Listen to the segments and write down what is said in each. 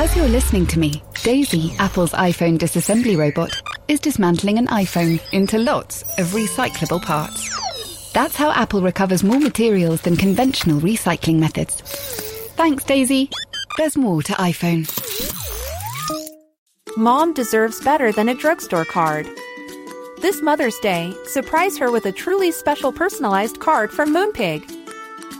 As you're listening to me, Daisy, Apple's iPhone disassembly robot, is dismantling an iPhone into lots of recyclable parts. That's how Apple recovers more materials than conventional recycling methods. Thanks, Daisy. There's more to iPhone. Mom deserves better than a drugstore card. This Mother's Day, surprise her with a truly special personalized card from Moonpig.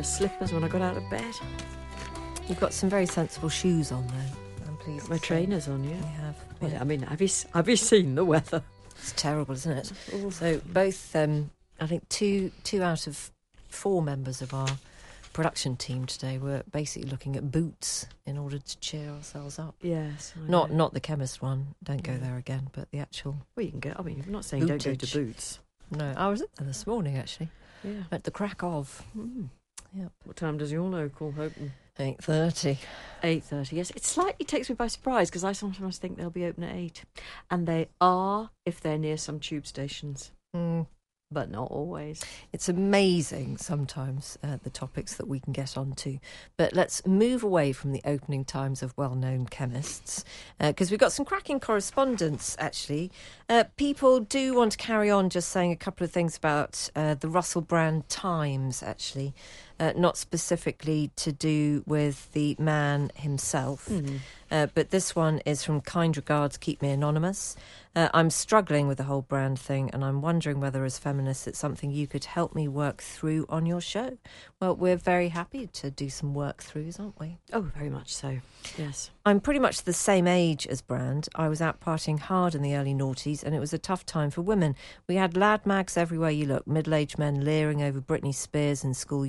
my slippers when I got out of bed. You've got some very sensible shoes on, though. I'm pleased. My trainers on, yeah. You have. Well, yeah. I mean, have you have you seen the weather? It's terrible, isn't it? So both, um, I think two two out of four members of our production team today were basically looking at boots in order to cheer ourselves up. Yes. I Not know. not the chemist one. Don't go there again. But the actual. Well, you can go. I mean, I'm not saying don't go to boots. No, I was at there this morning actually Yeah. at the crack of Mm. Yep. What time does your local open? eight thirty. Eight thirty. Yes, it slightly takes me by surprise because I sometimes think they'll be open at eight, and they are if they're near some tube stations, Mm. but not always. It's amazing sometimes uh, the topics that we can get onto. But let's move away from the opening times of well known chemists because we've got some cracking correspondence actually. Uh, people do want to carry on just saying a couple of things about uh, the Russell Brand Times actually, uh, not specifically to do with the man himself. Uh, but this one is from Kind Regards, Keep Me Anonymous. Uh, I'm struggling with the whole brand thing, and I'm wondering whether, as feminists, it's something you could help me work through on your show. Well, we're very happy to do some work throughs, aren't we? Oh, very much so. Yes. I'm pretty much the same age as Brand. I was out partying hard in the early noughties, and it was a tough time for women. We had lad mags everywhere you look, middle aged men leering over Britney Spears in school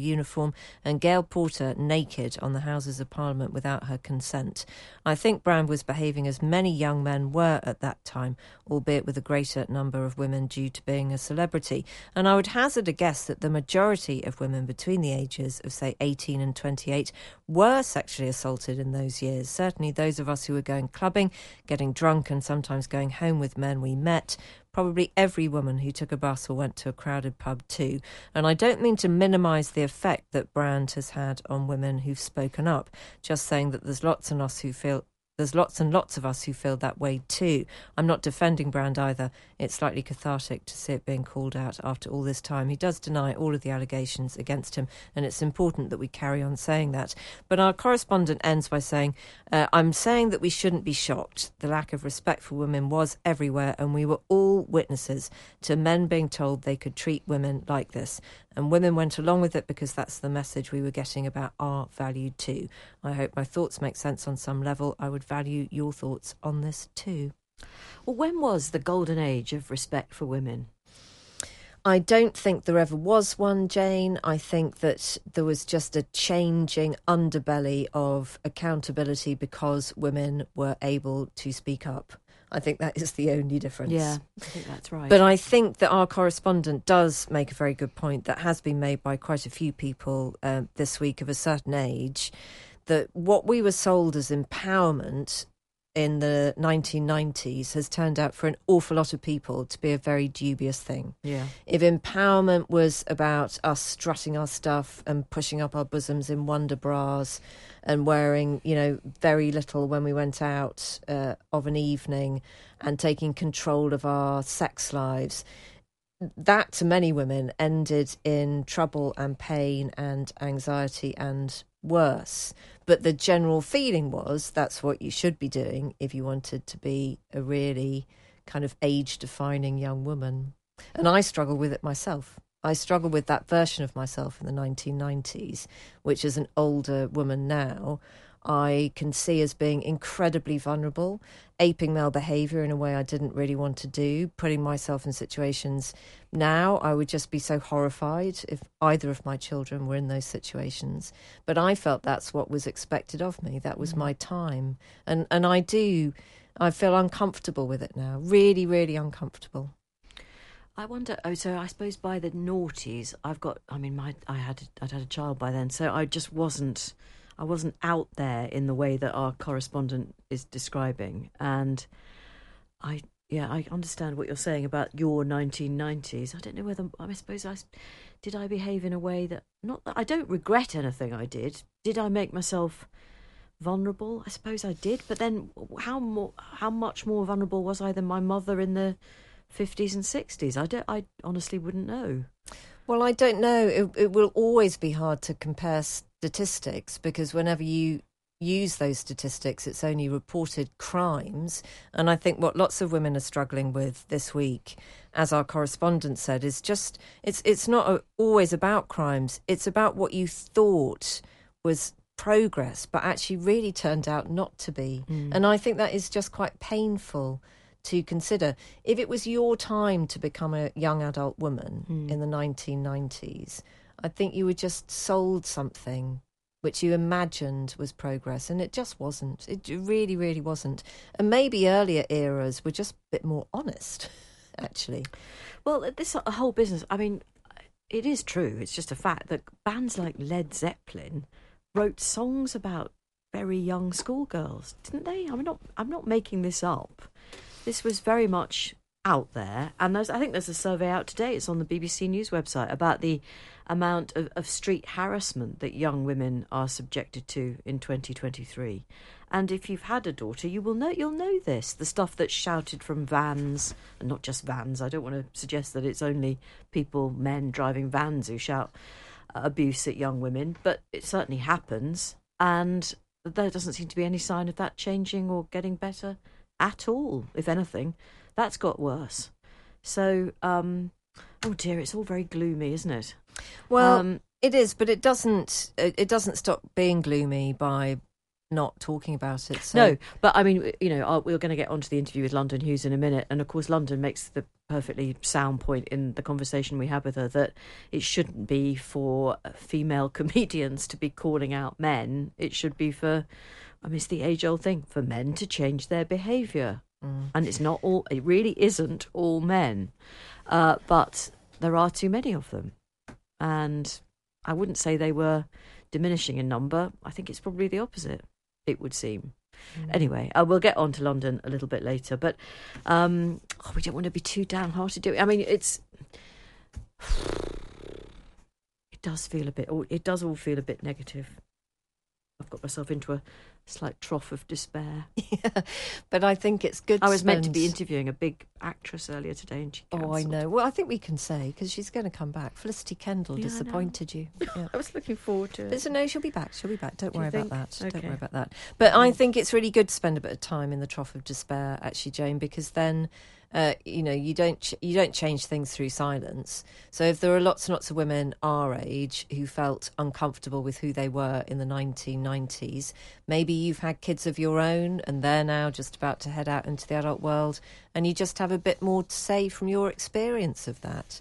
and Gail Porter naked on the Houses of Parliament without her consent. I think Brand was behaving as many young men were at that time, albeit with a greater number of women due to being a celebrity. And I would hazard a guess that the majority of women between the ages of, say, 18 and 28 were sexually assaulted in those years. Certainly, those of us who were going clubbing, getting drunk, and sometimes going home with men we met. Probably every woman who took a bus or went to a crowded pub too. And I don't mean to minimise the effect that Brand has had on women who've spoken up, just saying that there's lots of us who feel there's lots and lots of us who feel that way too. I'm not defending Brand either. It's slightly cathartic to see it being called out after all this time. He does deny all of the allegations against him, and it's important that we carry on saying that. But our correspondent ends by saying, uh, I'm saying that we shouldn't be shocked. The lack of respect for women was everywhere, and we were all witnesses to men being told they could treat women like this. And women went along with it because that's the message we were getting about our value too. I hope my thoughts make sense on some level. I would value your thoughts on this too. Well, when was the golden age of respect for women? I don't think there ever was one, Jane. I think that there was just a changing underbelly of accountability because women were able to speak up. I think that is the only difference. Yeah, I think that's right. But I think that our correspondent does make a very good point that has been made by quite a few people um, this week of a certain age that what we were sold as empowerment in the 1990s has turned out for an awful lot of people to be a very dubious thing. yeah, If empowerment was about us strutting our stuff and pushing up our bosoms in wonder bras and wearing, you know, very little when we went out uh, of an evening and taking control of our sex lives, that to many women ended in trouble and pain and anxiety and worse. But the general feeling was that's what you should be doing if you wanted to be a really kind of age defining young woman. And I struggle with it myself. I struggle with that version of myself in the 1990s, which as an older woman now, I can see as being incredibly vulnerable, aping male behavior in a way I didn't really want to do, putting myself in situations now I would just be so horrified if either of my children were in those situations. But I felt that's what was expected of me. That was mm. my time. And and I do I feel uncomfortable with it now. Really, really uncomfortable. I wonder. Oh, so I suppose by the noughties, I've got. I mean, my I had I'd had a child by then, so I just wasn't. I wasn't out there in the way that our correspondent is describing, and I yeah I understand what you're saying about your 1990s. I don't know whether I suppose I did I behave in a way that not that I don't regret anything I did. Did I make myself vulnerable? I suppose I did, but then how more how much more vulnerable was I than my mother in the 50s and 60s? I don't. I honestly wouldn't know. Well, I don't know. It, it will always be hard to compare statistics because whenever you use those statistics, it's only reported crimes. And I think what lots of women are struggling with this week, as our correspondent said, is just it's it's not always about crimes. It's about what you thought was progress, but actually really turned out not to be. Mm. And I think that is just quite painful to consider. If it was your time to become a young adult woman mm. in the 1990s, I think you were just sold something which you imagined was progress, and it just wasn't. It really, really wasn't. And maybe earlier eras were just a bit more honest, actually. Well, uh, this uh, whole business, I mean, uh, it is true. It's just a fact that bands like Led Zeppelin wrote songs about very young schoolgirls, didn't they? I'm not. I'm not making this up. This was very much out there, and I think there's a survey out today. It's on the BBC News website about the amount of, of street harassment that young women are subjected to in 2023. And if you've had a daughter, you will know you'll know this. The stuff that's shouted from vans, and not just vans. I don't want to suggest that it's only people, men driving vans who shout abuse at young women, but it certainly happens. And there doesn't seem to be any sign of that changing or getting better at all. If anything, that's got worse. So, um, oh dear, it's all very gloomy, isn't it? Well, um, it is, but it doesn't. It doesn't stop being gloomy by not talking about it. So. No, but I mean, you know, we're going to get onto the interview with London Hughes in a minute, and of course, London makes the perfectly sound point in the conversation we had with her that it shouldn't be for female comedians to be calling out men. It should be for, I mean, it's the age old thing for men to change their behaviour. Mm. And it's not all, it really isn't all men. Uh, but there are too many of them. And I wouldn't say they were diminishing in number. I think it's probably the opposite it would seem. Mm. Anyway, uh, we'll get on to London a little bit later, but um, oh, we don't want to be too downhearted, do we? I mean, it's it does feel a bit. It does all feel a bit negative. I've got myself into a slight trough of despair. Yeah, but I think it's good. I was meant to be interviewing a big actress earlier today, and she. Cancelled. Oh, I know. Well, I think we can say because she's going to come back. Felicity Kendal yeah, disappointed you. Yeah. I was looking forward to it. But no, she'll be back. She'll be back. Don't Do worry about that. Okay. Don't worry about that. But I mm. think it's really good to spend a bit of time in the trough of despair, actually, Jane, because then uh, you know you don't ch- you don't change things through silence. So if there are lots and lots of women our age who felt uncomfortable with who they were in the 1990s, maybe you've had kids of your own and they're now just about to head out into the adult world, and you just have a bit more to say from your experience of that.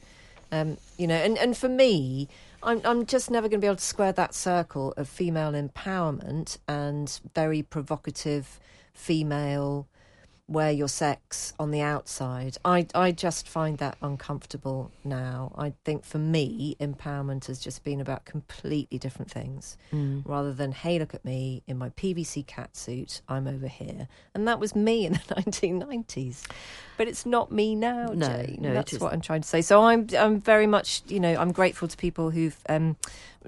Um, you know, and, and for me, I'm I'm just never going to be able to square that circle of female empowerment and very provocative female wear your sex on the outside. I, I just find that uncomfortable now. I think for me, empowerment has just been about completely different things mm. rather than, hey, look at me in my PVC cat suit, I'm over here. And that was me in the 1990s. But it's not me now, no, Jane. No, That's what I'm trying to say. So I'm, I'm very much, you know, I'm grateful to people who've um,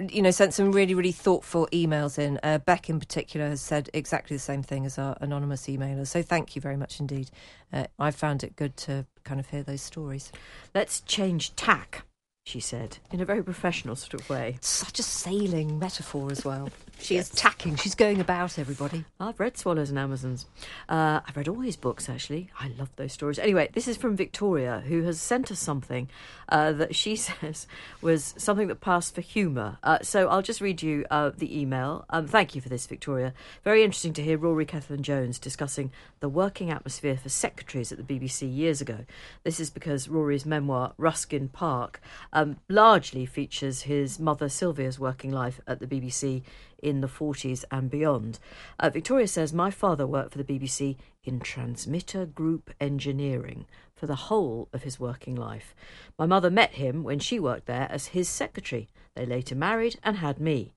you know, sent some really, really thoughtful emails in. Uh, Beck, in particular, has said exactly the same thing as our anonymous emailer. So thank you very much indeed. Uh, I found it good to kind of hear those stories. Let's change tack, she said, in a very professional sort of way. Such a sailing metaphor as well. She is tacking. She's going about everybody. I've read Swallows and Amazons. Uh, I've read all his books, actually. I love those stories. Anyway, this is from Victoria, who has sent us something uh, that she says was something that passed for humour. Uh, so I'll just read you uh, the email. Um, thank you for this, Victoria. Very interesting to hear Rory Cellan-Jones discussing the working atmosphere for secretaries at the BBC years ago. This is because Rory's memoir, Ruskin Park, um, largely features his mother Sylvia's working life at the BBC in the 40s and beyond. Uh, Victoria says, My father worked for the BBC in transmitter group engineering for the whole of his working life. My mother met him when she worked there as his secretary. They later married and had me.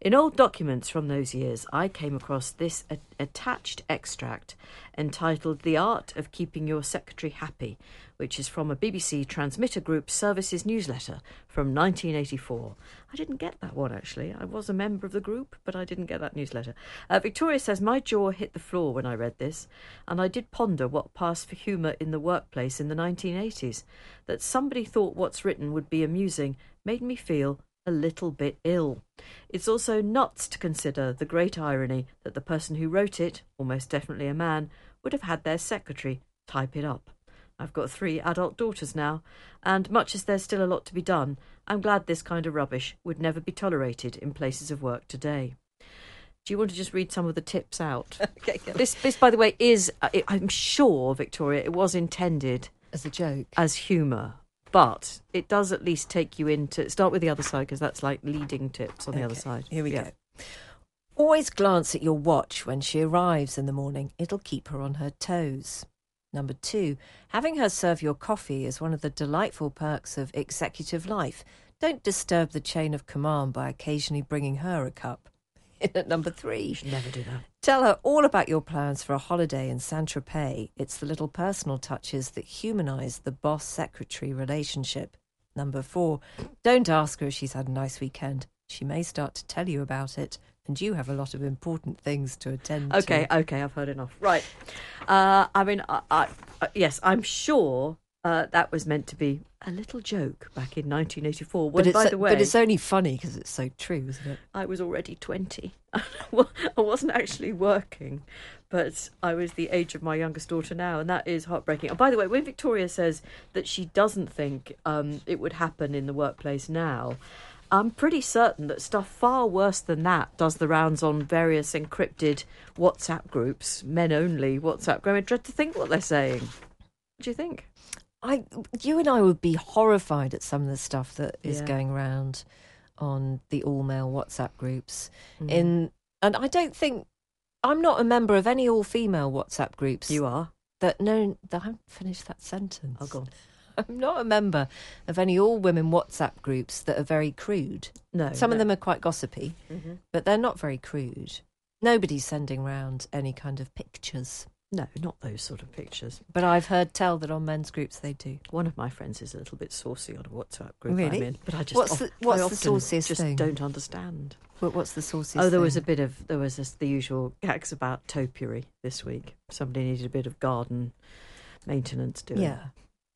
In old documents from those years, I came across this a- attached extract entitled The Art of Keeping Your Secretary Happy, which is from a BBC Transmitter Group Services newsletter from 1984. I didn't get that one actually. I was a member of the group, but I didn't get that newsletter. Uh, Victoria says, My jaw hit the floor when I read this, and I did ponder what passed for humour in the workplace in the 1980s. That somebody thought what's written would be amusing made me feel a little bit ill. It's also nuts to consider the great irony that the person who wrote it, almost definitely a man, would have had their secretary type it up. I've got three adult daughters now, and much as there's still a lot to be done, I'm glad this kind of rubbish would never be tolerated in places of work today. Do you want to just read some of the tips out? Okay, this, this, by the way, is, uh, I'm sure, Victoria, it was intended As a joke. as humour, but it does at least take you into start with the other side because that's like leading tips on the other side. Here we Yeah. go. Always glance at your watch when she arrives in the morning. It'll keep her on her toes. Number two, having her serve your coffee is one of the delightful perks of executive life. Don't disturb the chain of command by occasionally bringing her a cup. In at number three, You should never do that. Tell her all about your plans for a holiday in Saint Tropez. It's the little personal touches that humanise the boss secretary relationship. Number four, don't ask her if she's had a nice weekend. She may start to tell you about it, and you have a lot of important things to attend to Okay, to. okay, I've heard enough. Right. Uh, I mean, I, I, uh, yes, I'm sure uh, that was meant to be a little joke back in 1984. When, But it's, by the way, but it's only funny because it's so true, isn't it? I was already 20. I wasn't actually working, but I was the age of my youngest daughter now, and that is heartbreaking. And by the way, when Victoria says that she doesn't think um, it would happen in the workplace now, I'm pretty certain that stuff far worse than that does the rounds on various encrypted WhatsApp groups, men only WhatsApp groups. I dread to think what they're saying. What do you think? I, you and I would be horrified at some of the stuff that is Yeah. going around on the all male WhatsApp groups. Mm. In and I don't think I'm not a member of any all female WhatsApp groups. You are. that no, that I haven't finished that sentence. Oh, go on. I'm not a member of any all women WhatsApp groups that are very crude. No. Some of them are quite gossipy, Mhm. but they're not very crude. Nobody's sending round any kind of pictures. No, not those sort of pictures. But I've heard tell that on men's groups they do. One of my friends is a little bit saucy on a WhatsApp group Really? I'm in, but I just What's the- what's I the sauciest just thing? don't understand. What, what's the sauciest oh, there was a bit of there was this, the usual gags about topiary this week. Somebody needed a bit of garden maintenance doing. yeah,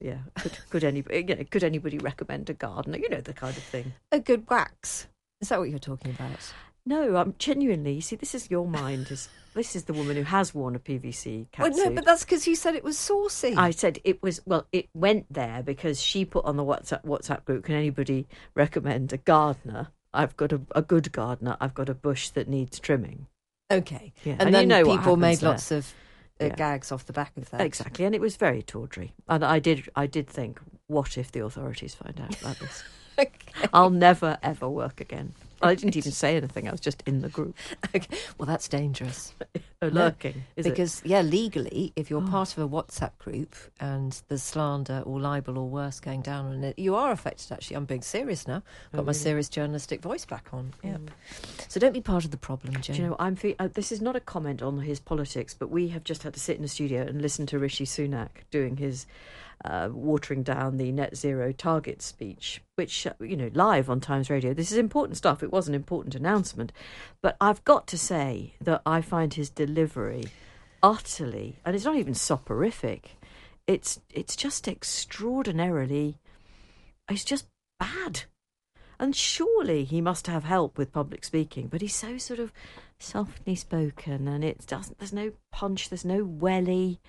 yeah. Could could anybody you know, could anybody recommend a gardener? You know the kind of thing. a good wax. Is that what you're talking about? No, I'm genuinely. You see, this is your mind. Is this is the woman who has worn a PVC Well, no, but that's because you said it was saucy. I said it was well. It went there because she put on the WhatsApp WhatsApp group. Can anybody recommend a gardener? I've got a, a good gardener. I've got a bush that needs trimming. okay, Yeah, and, and you then know people made there. lots of uh, Yeah. gags off the back of that. Exactly, and it was very tawdry. And I did I did think, what if the authorities find out about this? Okay. I'll never ever work again. I didn't even say anything. I was just in the group, okay. Well, that's dangerous. uh, lurking. Is it? because yeah, legally, if you're Oh. part of a WhatsApp group and there's slander or libel or worse going down on it, you are affected. Actually, I'm being serious now. Got Oh, my really? serious journalistic voice back on. Yep. Mm. So don't be part of the problem, Jane. Do you know, I'm. Fe- uh, this is not a comment on his politics, but we have just had to sit in the studio and listen to Rishi Sunak doing his uh, watering down the net zero target speech, which uh, you know live on Times Radio. This is important stuff. It was an important announcement, but I've got to say that I find his delivery utterly, and it's not even soporific. It's it's just extraordinarily. It's just bad. And surely he must have help with public speaking, but he's so sort of softly spoken, and it doesn't. There's no punch. There's no welly.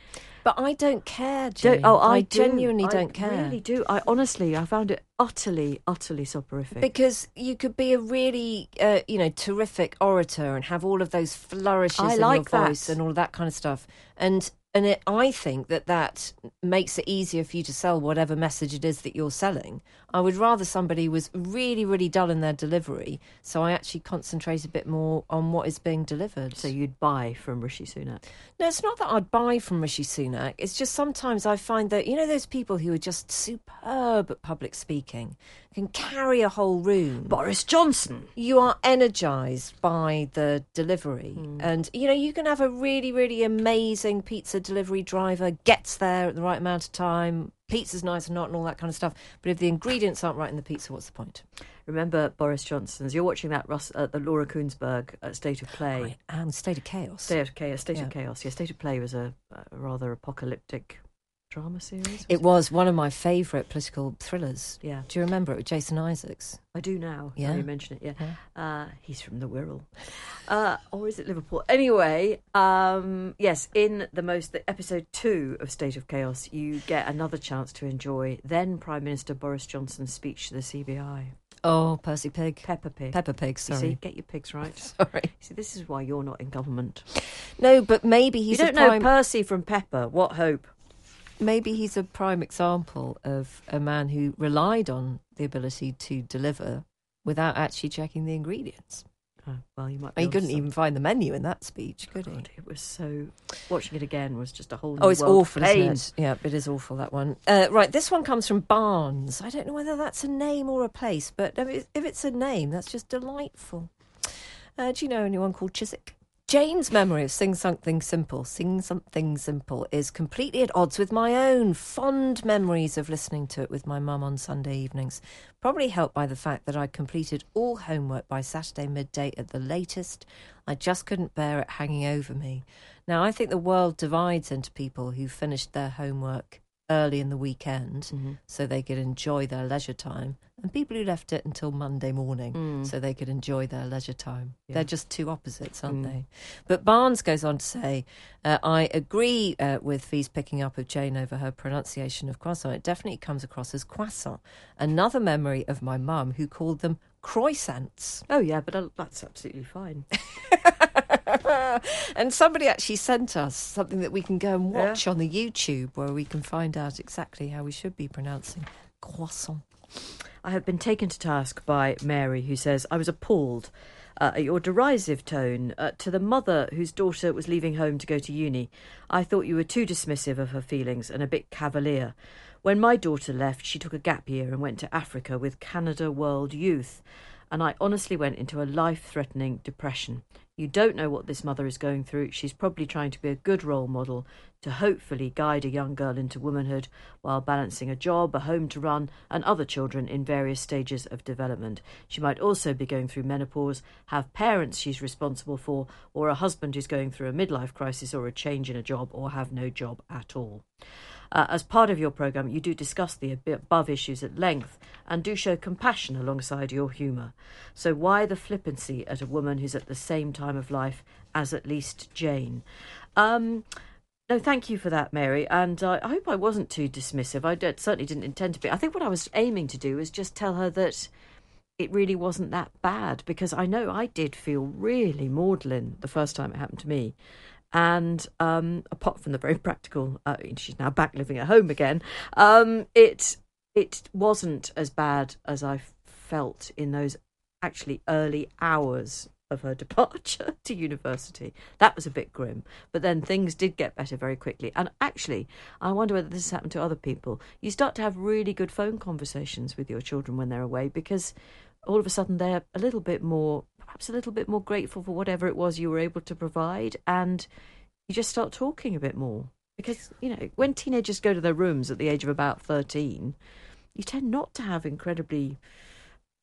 But I don't care, Don't- oh, I, do. genuinely I don't care. Really do. I honestly, I found it utterly, utterly soporific. Because you could be a really, uh, you know, terrific orator and have all of those flourishes I in like your voice that. and all of that kind of stuff. And and it, I think that that makes it easier for you to sell whatever message it is that you're selling. I would rather somebody was really, really dull in their delivery, so I actually concentrate a bit more on what is being delivered. so you'd buy from Rishi Sunak. No, it's not that I'd buy from Rishi Sunak. It's just sometimes I find that, you know, those people who are just superb at public speaking, can carry a whole room. Boris Johnson. you are energized by the delivery. Hmm. And, you know, you can have a really, really amazing pizza delivery driver, gets there at the right amount of time, pizza's nice or not, and all that kind of stuff. But if the ingredients aren't right in the pizza, what's the point? Remember Boris Johnson's? You're watching that Russ, uh, the Laura Kuenssberg uh, State of Play. I am state of chaos. State of Chaos. State Yeah. of Chaos. Yeah, State of Play was a, a rather apocalyptic drama series. It was one of my favourite political thrillers. Yeah, Do you remember it with Jason Isaacs? I do now. now Yeah. you mention it. Yeah, Yeah. Uh, he's from the Wirral, uh, or is it Liverpool? Anyway, um, yes. In the most the episode two of State of Chaos, you get another chance to enjoy then Prime Minister Boris Johnson's speech to the CBI. Oh, Percy Pig. Peppa Pig. Peppa Pig, You see, sorry. get your pigs right. Sorry. See, this is why you're not in government. No, but maybe he's you a don't know Percy from Peppa. What hope? Maybe he's a prime example of a man who relied on the ability to deliver without actually checking the ingredients. Oh, well, you might. Be He couldn't even find the menu in that speech, could he? It was so. Watching it again was just a whole. Oh, it's awful, it? Yeah, it is awful, that one. Uh, right, this one comes from Barnes. I don't know whether that's a name or a place, but if it's a name, that's just delightful. Uh, do you know anyone called Chiswick? Jane's memory of Sing Something Simple, Sing Something Simple, is completely at odds with my own fond memories of listening to it with my mum on Sunday evenings. Probably helped by the fact that I completed all homework by Saturday midday at the latest. I just couldn't bear it hanging over me. Now, I think the world divides into people who finished their homework early in the weekend Mhm. so they could enjoy their leisure time, and people who left it until Monday morning Mm. so they could enjoy their leisure time. Yeah. They're just two opposites, aren't Mm. they? But Barnes goes on to say, uh, I agree uh, with Fi's picking up of Jane over her pronunciation of croissant. It definitely comes across as croissant. Another memory of my mum who called them croissants. Oh yeah, but uh, that's absolutely fine. and somebody actually sent us something that we can go and watch on the YouTube where we can find out exactly how we should be pronouncing croissant. I have been taken to task by Mary, who says I was appalled uh, at your derisive tone uh, to the mother whose daughter was leaving home to go to uni. I thought you were too dismissive of her feelings and a bit cavalier. When my daughter left, she took a gap year and went to Africa with Canada World Youth, and I honestly went into a life-threatening depression. You don't know what this mother is going through. She's probably trying to be a good role model to hopefully guide a young girl into womanhood while balancing a job, a home to run, and other children in various stages of development. She might also be going through menopause, have parents she's responsible for, or a husband who's going through a midlife crisis or a change in a job, or have no job at all. Uh, as part of your programme, you do discuss the above issues at length and do show compassion alongside your humour. So, why the flippancy at a woman who's at the same time of life as at least Jane? Um, no, thank you for that, Mary. And uh, I hope I wasn't too dismissive. I certainly didn't intend to be. I think what I was aiming to do was just tell her that it really wasn't that bad because I know I did feel really maudlin the first time it happened to me. And um, apart from the very practical, uh, she's now back living at home again. Um, it it wasn't as bad as I felt in those actually early hours of her departure to university. That was a bit grim. But then things did get better very quickly. And actually, I wonder whether this has happened to other people. You start to have really good phone conversations with your children when they're away because all of a sudden they're a little bit more, perhaps a little bit more grateful for whatever it was you were able to provide. And you just start talking a bit more. Because, you know, when teenagers go to their rooms at the age of about 13, you tend not to have incredibly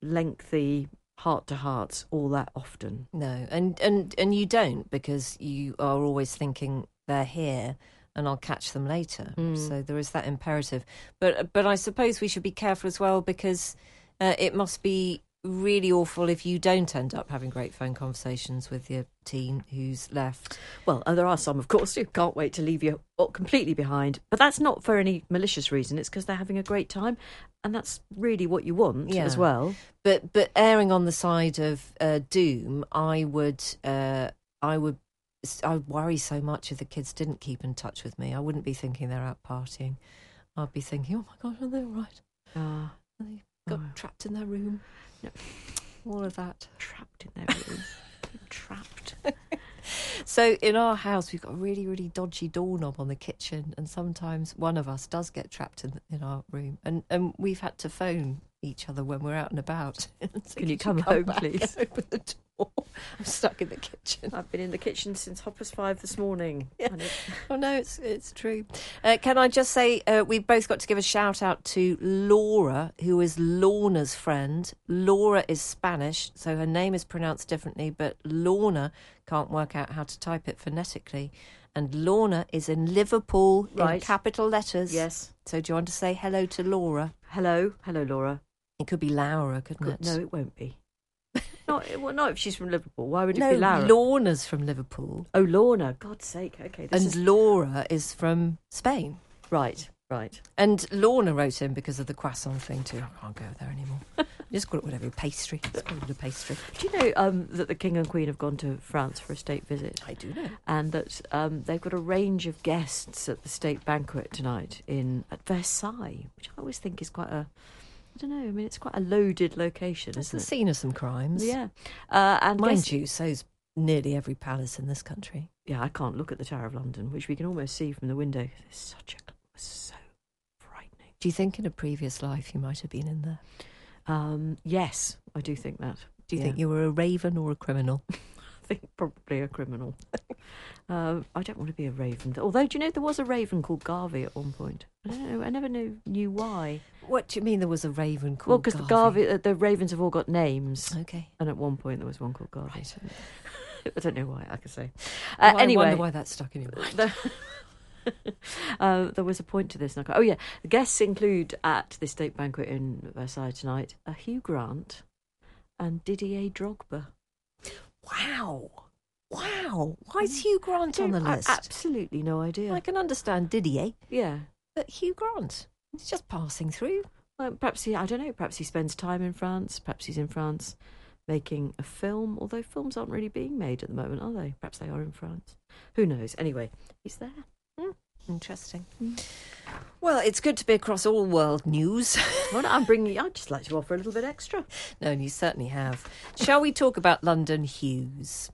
lengthy heart to hearts all that often. No, and, and, and you don't because you are always thinking they're here and I'll catch them later. Mm. So there is that imperative. But but I suppose we should be careful as well because uh, it must be really awful if you don't end up having great phone conversations with your teen who's left. Well, uh, there are some, of course, who can't wait to leave you uh, completely behind. But that's not for any malicious reason. It's because they're having a great time, and that's really what you want Yeah. as well. But but erring on the side of uh, doom, I would uh, I would I worry so much if the kids didn't keep in touch with me. I wouldn't be thinking they're out partying. I'd be thinking, oh my god, are they all right? Ah, They got Oh. trapped in their room. No. All of that. trapped in their room. trapped. So in our house, we've got a really, really dodgy doorknob on the kitchen, and sometimes one of us does get trapped in in our room, and and we've had to phone each other when we're out and about. say, Can you "Could come home, back please?" Open the door. I'm stuck in the kitchen. I've been in the kitchen since Hoppers Five this morning. Yeah. Oh no, it's it's true. Uh, can I just say uh, we've both got to give a shout out to Laura, who is Lorna's friend. Laura is Spanish, so her name is pronounced differently, but Lorna can't work out how to type it phonetically. And Lorna is in Liverpool in capital letters. yes. So do you want to say hello to Laura? Hello, hello, Laura. It could be Laura, couldn't it? No, it won't be. Not well, not if she's from Liverpool. Why would it no, be Laura? Lorna's from Liverpool, oh, Lorna. God's sake. Okay, this and is Laura is from Spain. right. Right. And Lorna wrote in because of the croissant thing too. I can't go there anymore. Just call it whatever. Pastry. Just call it a pastry. Do you know um, that the King and Queen have gone to France for a state visit? I do know. and that um, they've got a range of guests at the state banquet tonight in at Versailles, which I always think is quite a, I don't know. I mean, it's quite a loaded location, It's the isn't scene of some crimes. Yeah, uh, and Mind guess- you, so's nearly every palace in this country. yeah, I can't look at the Tower of London, which we can almost see from the window. It's such a so frightening. Do you think in a previous life you might have been in there? Um, yes, I do think that. Do you Yeah. think you were a raven or a criminal? Think probably a criminal. um, I don't want to be a raven. Although, do you know there was a raven called Garvey at one point? I don't know. I never knew knew why. What do you mean there was a raven called? Well, because the Garvey, uh, the ravens have all got names, Okay. and at one point there was one called Garvey. Right. I don't know why. I could say. Uh, I anyway, wonder why that stuck in your mind. uh, there was a point to this. go- Oh yeah, the guests include at the state banquet in Versailles tonight a Hugh Grant and Didier Drogba. Wow. Wow. Why is Hugh Grant on the list? absolutely no idea. I can understand Didier, yeah. but Hugh Grant, he's just passing through. Well, perhaps he, I don't know, perhaps he spends time in France. Perhaps he's in France making a film, although films aren't really being made at the moment, are they? Perhaps they are in France. Who knows? Anyway, he's there. Interesting. Mm. Well, it's good to be across all world news. Well, I'm bringing, I'd just like to offer a little bit extra. no, and you certainly have. Shall we talk about London Hughes?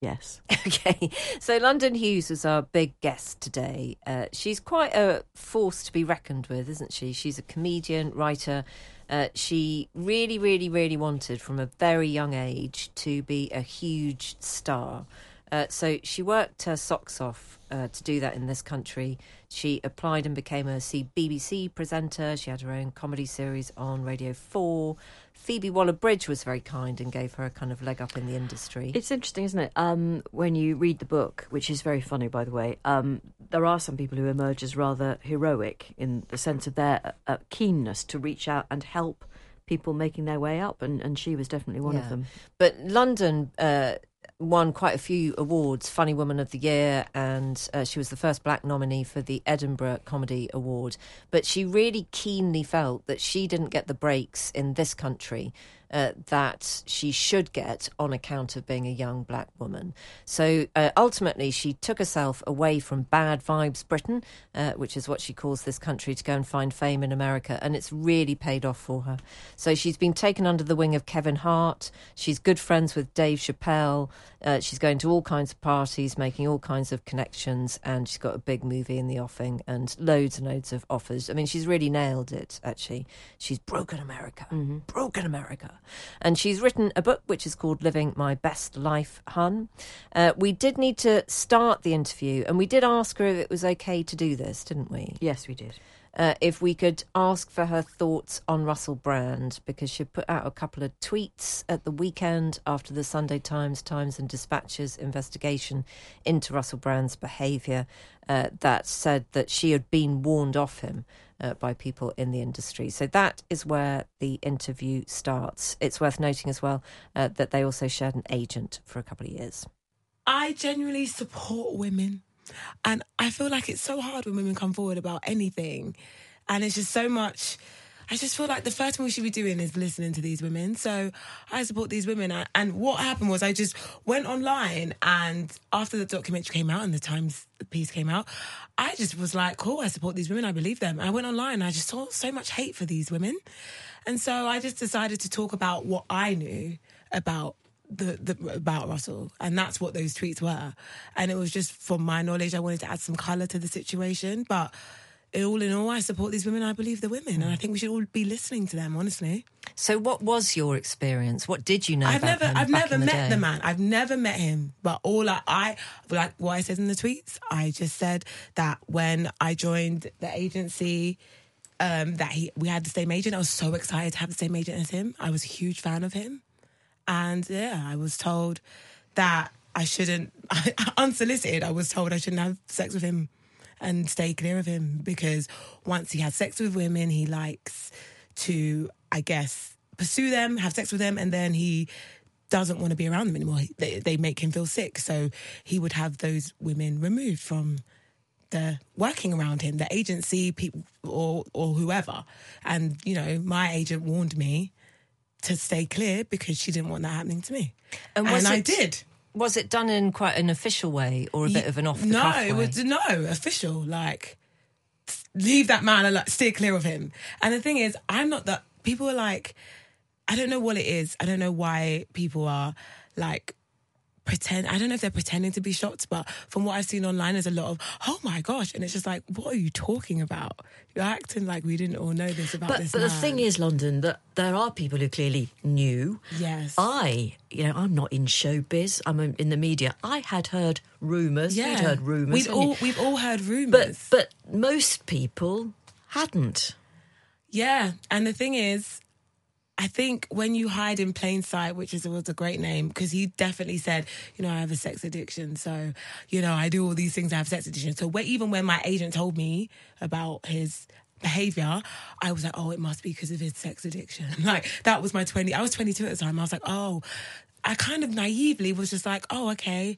Yes. Okay, so London Hughes was our big guest today. Uh, she's quite a force to be reckoned with, isn't she? She's a comedian, writer. Uh, she really, really, really wanted from a very young age to be a huge star. Uh, so she worked her socks off uh, to do that in this country. She applied and became a BBC presenter. She had her own comedy series on Radio 4. Phoebe Waller Bridge was very kind and gave her a kind of leg up in the industry. It's interesting, isn't it? Um, when you read the book, which is very funny, by the way, um, there are some people who emerge as rather heroic in the sense of their uh, keenness to reach out and help people making their way up, and, and she was definitely one Yeah. of them. But London uh, won quite a few awards Funny Woman of the Year, and uh, she was the first black nominee for the Edinburgh Comedy Award. But she really keenly felt that she didn't get the breaks in this country. Uh, that she should get on account of being a young black woman. So uh, ultimately, she took herself away from Bad Vibes Britain, uh, which is what she calls this country, to go and find fame in America. And it's really paid off for her. So she's been taken under the wing of Kevin Hart. She's good friends with Dave Chappelle. Uh, she's going to all kinds of parties, making all kinds of connections, and she's got a big movie in the offing and loads and loads of offers. I mean, she's really nailed it, actually. She's broken America. Broken America. And she's written a book which is called Living My Best Life, Hun. Uh, we did need to start the interview, and we did ask her if it was okay to do this, didn't we? Yes, we did. uh, if we could ask for her thoughts on Russell Brand because she put out a couple of tweets at the weekend after the Sunday Times, Times and Dispatches investigation into Russell Brand's behaviour uh, that said that she had been warned off him uh, by people in the industry. So that is where the interview starts. It's worth noting as well uh, that they also shared an agent for a couple of years. I genuinely support women. And I feel like it's so hard when women come forward about anything. And it's just so much. I just feel like the first thing we should be doing is listening to these women. So I support these women. And what happened was I just went online and after the documentary came out and the Times piece came out, I just was like, cool, I support these women. I believe them. I went online and I just saw so much hate for these women. And so I just decided to talk about what I knew about the, the about Russell, and that's what those tweets were. And it was just from my knowledge, I wanted to add some color to the situation. But all in all, I support these women. I believe the women, and I think we should all be listening to them. Honestly. So, what was your experience? What did you know? I've about never, I've never met day? the man. I've never met him. But all I, I, like what I said in the tweets, I just said that when I joined the agency, um, that he, we had the same agent. I was so excited to have the same agent as him. I was a huge fan of him, and yeah, I was told that I shouldn't, unsolicited. I was told I shouldn't have sex with him and stay clear of him because once he has sex with women, he likes to, I guess, pursue them, have sex with them, and then he doesn't want to be around them anymore. They, they make him feel sick. So he would have those women removed from the working around him, the agency, people, or or whoever. And you know, my agent warned me to stay clear because she didn't want that happening to me, And was I did. Was it done in quite an official way or a bit of an off the no, it was no official. Like, leave that man alone. Steer clear of him. And the thing is, I'm not that. People are like, I don't know what it is. I don't know why people are like pretend. I don't know if they're pretending to be shocked, but from what I've seen online, there's a lot of oh my gosh, and it's just like, what are you talking about? You're acting like we didn't all know this about But, this. but the thing is, London, that there are people who clearly knew. Yes. I, you know, I'm not in showbiz. I'm in the media. I had heard rumours. yeah, You'd heard rumours. We'd hadn't oh, you? all we've all heard rumours. but but most people hadn't. Yeah, and the thing is, I think when you hide in plain sight, which is was a great name, because he definitely said, you know, I have a sex addiction, so you know, I do all these things. I have sex addiction. So where, even when my agent told me about his behavior, I was like, oh, it must be because of his sex addiction. like that was my twenty. I was twenty two at the time. I was like, oh, I kind of naively was just like, oh, okay.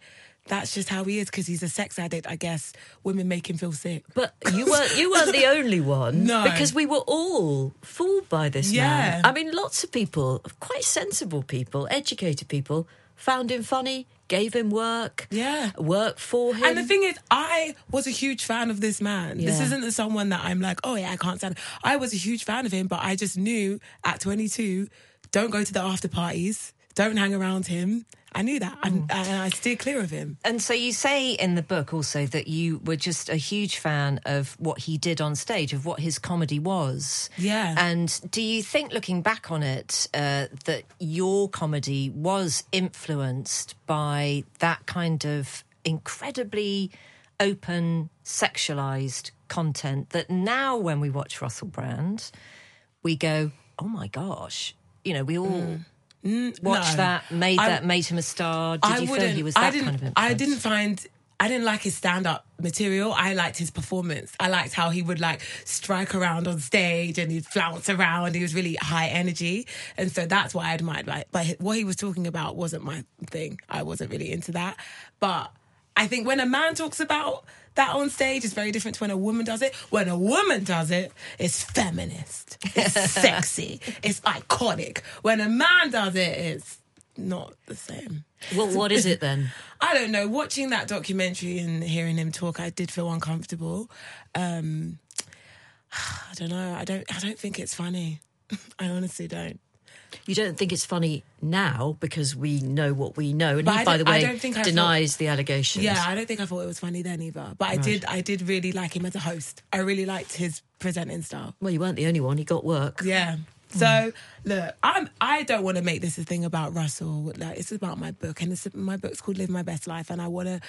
That's just how he is because he's a sex addict. I guess women make him feel sick. But you weren't you weren't the only one. No. Because we were all fooled by this Yeah. man. I mean, lots of people, quite sensible people, educated people, found him funny, gave him work. Yeah. Work for him. And the thing is, I was a huge fan of this man. This isn't someone that I'm like, oh yeah, I can't stand. I was a huge fan of him, but I just knew at 22, don't go to the after parties, don't hang around him. I knew that, and, Mm. and I steered clear of him. And so you say in the book also that you were just a huge fan of what he did on stage, of what his comedy was. Yeah. And do you think, looking back on it, uh, that your comedy was influenced by that kind of incredibly open, sexualized content that now, when we watch Russell Brand, we go, oh my gosh. You know, we all Mm, watched no. that, made I- that, made him a star. Did I you feel he was that I didn't. kind of influence? I didn't find. I didn't like his stand-up material. I liked his performance. I liked how he would like strike around on stage and he'd flounce around. He was really high energy, and so that's what I admired. Like, but what he was talking about wasn't my thing. I wasn't really into that. But I think when a man talks about that on stage, it's very different to when a woman does it. When a woman does it, it's feminist, it's sexy, it's iconic. When a man does it, it's not the same. well, what is it then? I don't know. Watching that documentary and hearing him talk, I did feel uncomfortable. Um, I don't know. I don't. I don't think it's funny. I honestly don't. You don't think it's funny now because we know what we know, and But he, by the way, don't think I denies the allegations. Yeah, I don't think I thought it was funny then either. But I did. I did really like him as a host. I really liked his presenting style. Well, you weren't the only one. He got work. Yeah. Hmm. So look, I'm. I don't want to make this a thing about Russell. Like it's about my book, and it's, my book's called "Live My Best Life," and I want to,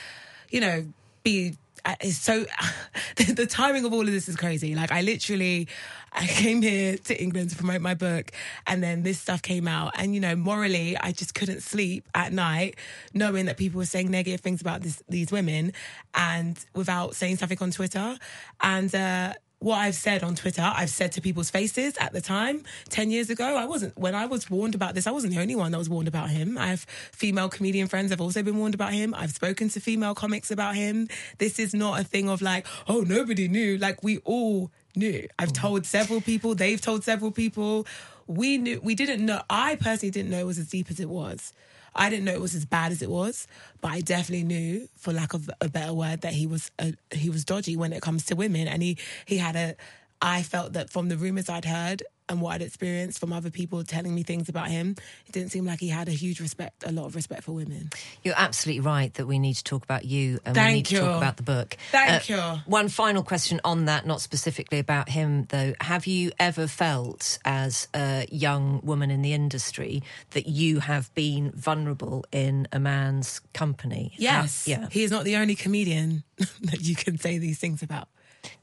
you know, be it's so the, timing of all of this is crazy. Like I literally, I came here to England to promote my book, and then this stuff came out, and you know, morally, I just couldn't sleep at night, knowing that people were saying negative things about this, these women, and without saying something on Twitter, and. uh what I've said on Twitter, I've said to people's faces at the time, 10 years ago. I wasn't, when I was warned about this, I wasn't the only one that was warned about him. I have female comedian friends have also been warned about him. I've spoken to female comics about him. This is not a thing of like, oh, nobody knew. Like, we all knew. I've mm-hmm. told several people, they've told several people. We knew, we didn't know, I personally didn't know it was as deep as it was. I didn't know it was as bad as it was, but I definitely knew, for lack of a better word, that he was a, he was dodgy when it comes to women, and he he had a. I felt that from the rumors I'd heard and what I'd experienced from other people telling me things about him, it didn't seem like he had a huge respect, a lot of respect for women. You're absolutely right that we need to talk about you and we Thank need to talk about the book. Thank uh, you. One final question on that, not specifically about him though. Have you ever felt, as a young woman in the industry, that you have been vulnerable in a man's company? Yes, How- yeah. he is not the only comedian that you can say these things about.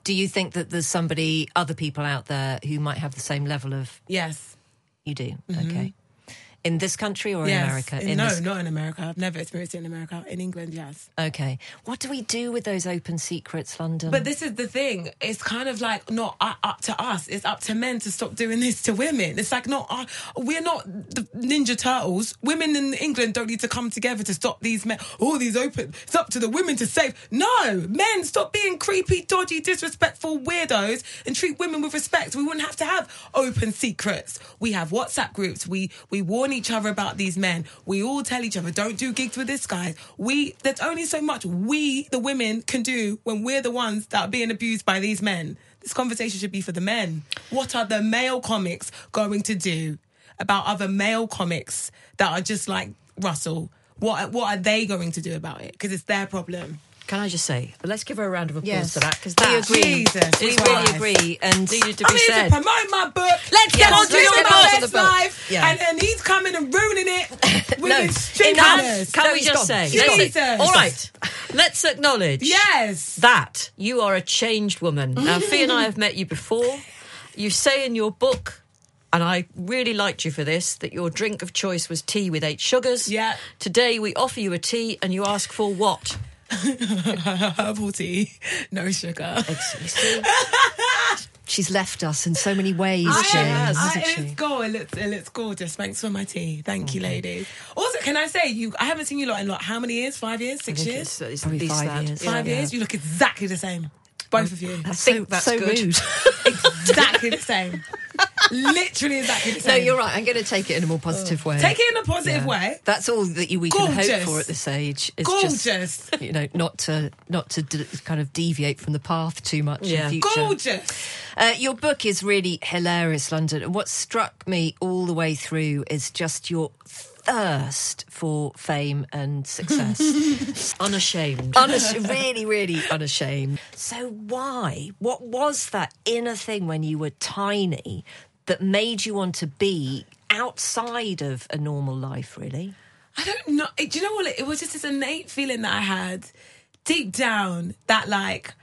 Do you think that there's somebody, other people out there who might have the same level of? Yes, You do, okay. Mm-hmm. In this country or in yes. America? In- no, this- not in America. I've never experienced it in America. In England, yes. Okay. What do we do with those open secrets, London? But this is the thing. It's kind of like not up to us. It's up to men to stop doing this to women. It's like not. Uh, we're not the Ninja Turtles. Women in England don't need to come together to stop these men. All these open. It's up to the women to save. No, men, stop being creepy, dodgy, disrespectful weirdos and treat women with respect. We wouldn't have to have open secrets. We have WhatsApp groups. We we warn each other about these men. We all tell each other, don't do gigs with this guy. We there's only so much we the women can do when we're the ones that are being abused by these men. This conversation should be for the men. What are the male comics going to do about other male comics that are just like Russell? What what are they going to do about it? Because it's their problem. Can I just say, let's give her a round of applause Yes. for that because We that agree. Jesus, we really agree. And needed to I'm here said. to promote my book. Let's get on to your book. on to best the book. life, Yeah. and, and he's coming and ruining it with No, his stupidness. Can No, we just gone. say? He's let's- all right. Let's acknowledge Yes. that you are a changed woman. Now, Fi and I have met you before. You say in your book, and I really liked you for this, that your drink of choice was tea with eight sugars. Yeah. Today we offer you a tea, and you ask for what? Herbal tea, no sugar. She's left us in so many ways, I Jane, am- I- hasn't she? it's go. It looks, it looks gorgeous. Thanks for my tea. Thank you, mm-hmm. ladies. Also, can I say you? I haven't seen you lot in like how many years? Five years? Six years? It's, uh, it's Probably five that. years. Five Yeah. years? You look exactly the same. Both of you. I think that's so good. rude. exactly the same. Literally exactly the no, you're right. I'm going to take it in a more positive way. Take it in a positive Yeah. way. That's all that you, we can hope for at this age. Is Gorgeous. just you know not to not to d- kind of deviate from the path too much Yeah. in future. Gorgeous. Uh, your book is really hilarious, London. And what struck me all the way through is just your thirst for fame and success. Unashamed. Unash- really, really unashamed. So, why? What was that inner thing when you were tiny that made you want to be outside of a normal life, really? I don't know. Do you know what? It was just this innate feeling that I had deep down that, like,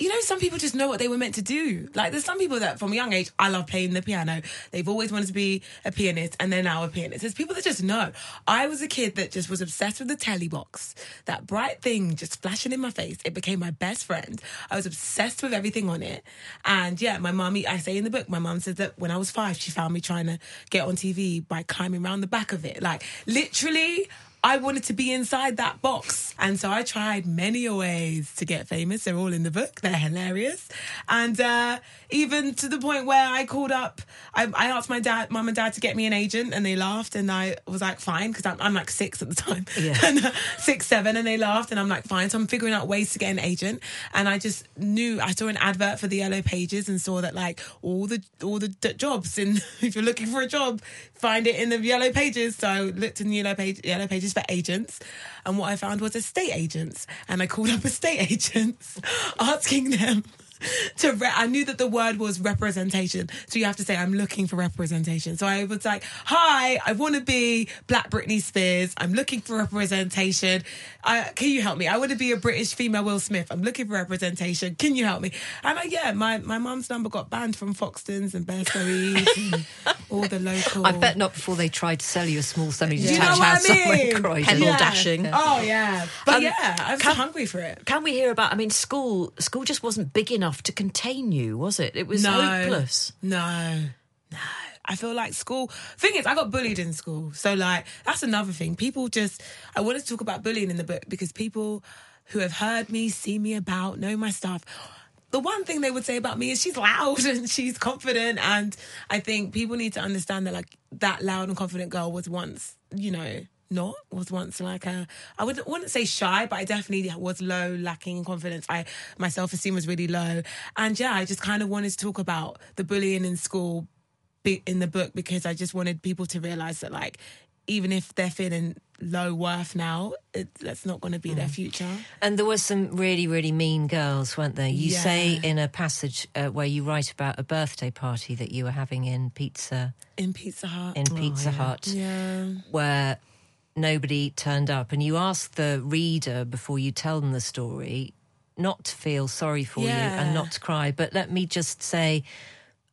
you know, some people just know what they were meant to do. Like, there's some people that from a young age, I love playing the piano. They've always wanted to be a pianist, and they're now a pianist. There's people that just know. I was a kid that just was obsessed with the telly box. That bright thing just flashing in my face. It became my best friend. I was obsessed with everything on it. And yeah, my mummy, I say in the book, my mum said that when I was five, she found me trying to get on TV by climbing around the back of it. Like, literally, I wanted to be inside that box. And so I tried many ways to get famous. They're all in the book. They're hilarious. And uh, even to the point where I called up, I, I asked my dad, mum and dad to get me an agent and they laughed. And I was like, fine, because I'm, I'm like six at the time. Yeah. and, uh, six, seven. And they laughed. And I'm like, fine. So I'm figuring out ways to get an agent. And I just knew, I saw an advert for the Yellow Pages and saw that like all the, all the d- jobs. And if you're looking for a job, find it in the Yellow Pages. So I looked in the Yellow, page, Yellow Pages for agents. And what I found was estate agents. And I called up estate agents asking them to re- I knew that the word was representation. So you have to say, I'm looking for representation. So I was like, hi, I want to be Black Britney Spears. I'm looking for representation. Uh, can you help me? I want to be a British female Will Smith. I'm looking for representation. Can you help me? And I, yeah, my, my mum's number got banned from Foxtons and Bearsbury's and all the local. I bet not before they tried to sell you a small semi-detached You know what I house somewhere in mean? Croydon. Yeah. dashing. Oh yeah, but Um, yeah, I was can- hungry for it. Can we hear about? I mean, school school just wasn't big enough to contain you, was it? It was No. hopeless. No, no. I feel like school. Thing is, I got bullied in school, so like that's another thing. People just. I wanted to talk about bullying in the book because people who have heard me, see me about, know my stuff. The one thing they would say about me is she's loud and she's confident, and I think people need to understand that like that loud and confident girl was once, you know, not was once like a I wouldn't wouldn't say shy, but I definitely was low, lacking in confidence. I my self esteem was really low, and yeah, I just kind of wanted to talk about the bullying in school in the book because I just wanted people to realize that like even if they're feeling low worth now, it, that's not going to be their future. And there were some really, really mean girls, weren't there? You Yeah. say in a passage uh, where you write about a birthday party that you were having in Pizza In Pizza Hut, in Pizza Hut, yeah, where nobody turned up, and you ask the reader before you tell them the story not to feel sorry for you and not to cry. But let me just say,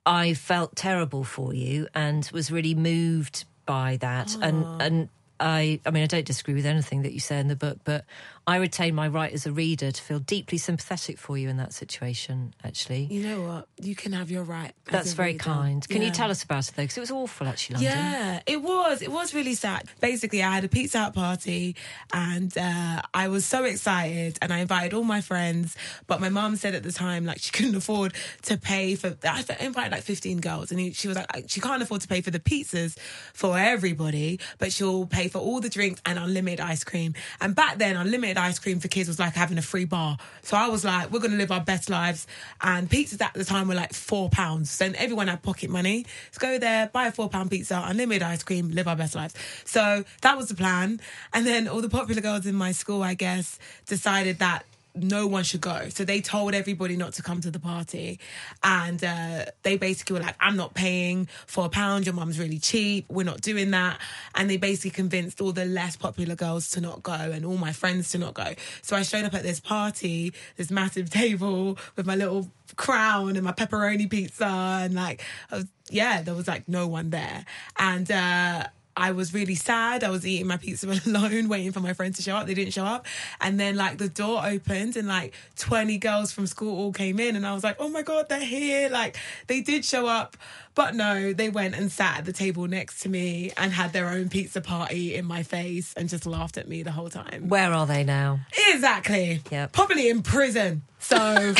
I felt terrible for you and was really moved by that, and and. I, I mean, I don't disagree with anything that you say in the book, but I retain my right as a reader to feel deeply sympathetic for you in that situation. Actually, you know what? You can have your right. that's very reader. kind. Can you tell us about it though? Because it was awful, actually, London. Yeah, it was. It was really sad. Basically, I had a pizza hut party and uh, I was so excited and I invited all my friends. But my mum said at the time, like, she couldn't afford to pay for. I invited like 15 girls and she was like, she can't afford to pay for the pizzas for everybody, but she'll pay for all the drinks and unlimited ice cream. And back then, unlimited ice cream for kids was like having a free bar. So I was like, we're going to live our best lives. And pizzas at the time were like four pounds. So everyone had pocket money. Let's go there, buy a four pound pizza, unlimited ice cream, live our best lives. So that was the plan. And then all the popular girls in my school, I guess, decided that no one should go. So they told everybody not to come to the party. And uh, they basically were like, I'm not paying for a pound. Your mum's really cheap. We're not doing that. And they basically convinced all the less popular girls to not go and all my friends to not go. So I showed up at this party, this massive table with my little crown and my pepperoni pizza. And like, was, yeah, there was like no one there. And, uh, I was really sad. I was eating my pizza alone, waiting for my friends to show up. They didn't show up. And then like the door opened and like 20 girls from school all came in and I was like, oh my God, they're here. Like they did show up. But no, they went and sat at the table next to me and had their own pizza party in my face and just laughed at me the whole time. Where are they now? Exactly. Yep. Probably in prison. So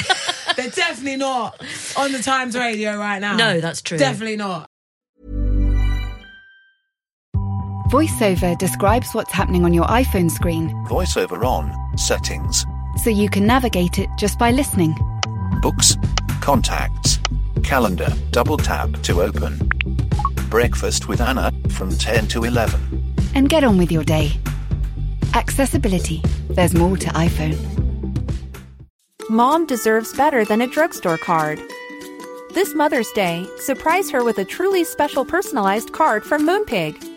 they're definitely not on the Times radio right now. No, that's true. Definitely not. VoiceOver describes what's happening on your iPhone screen Voiceover on. Settings. so you can navigate it just by listening. Books. Contacts. Calendar. Double tap to open. Breakfast with Anna from 10 to 11. And get on with your day. Accessibility. There's more to iPhone. Mom deserves better than a drugstore card. This Mother's Day, surprise her with a truly special personalized card from Moonpig.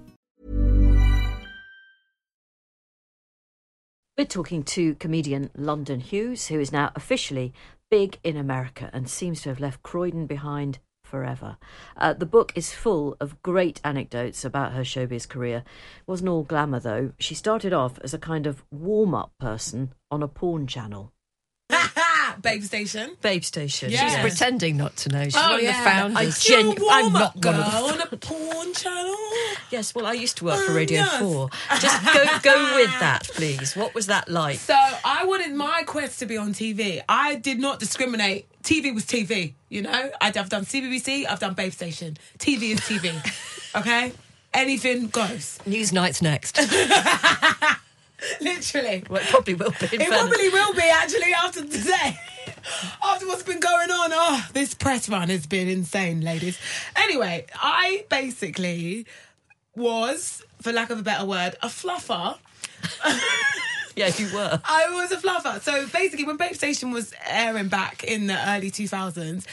We're talking to comedian London Hughes, who is now officially big in America and seems to have left Croydon behind forever. Uh, the book is full of great anecdotes about her showbiz career. Wasn't all glamour though. She started off as a kind of warm up person on a porn channel. Babe Station. Babe Station. Yeah. She's pretending not to know. She's Oh, one of yeah. the founders. A Genu- I'm not girl one of the on a porn channel. Yes, well, I used to work for Oh, Radio yes. 4. Just go go with that, please. What was that like? So I wanted my quest to be on TV. I did not discriminate. TV was TV, you know? I'd- I've done CBBC, I've done Babe Station. TV is TV, okay? Anything goes. Newsnight's next. Literally. Well, it probably will be. It probably will be actually after today. after what's been going on. Oh, this press run has been insane, ladies. Anyway, I basically was, for lack of a better word, a fluffer. Yeah, you were. I was a fluffer. So basically, when Babe Station was airing back in the early 2000s,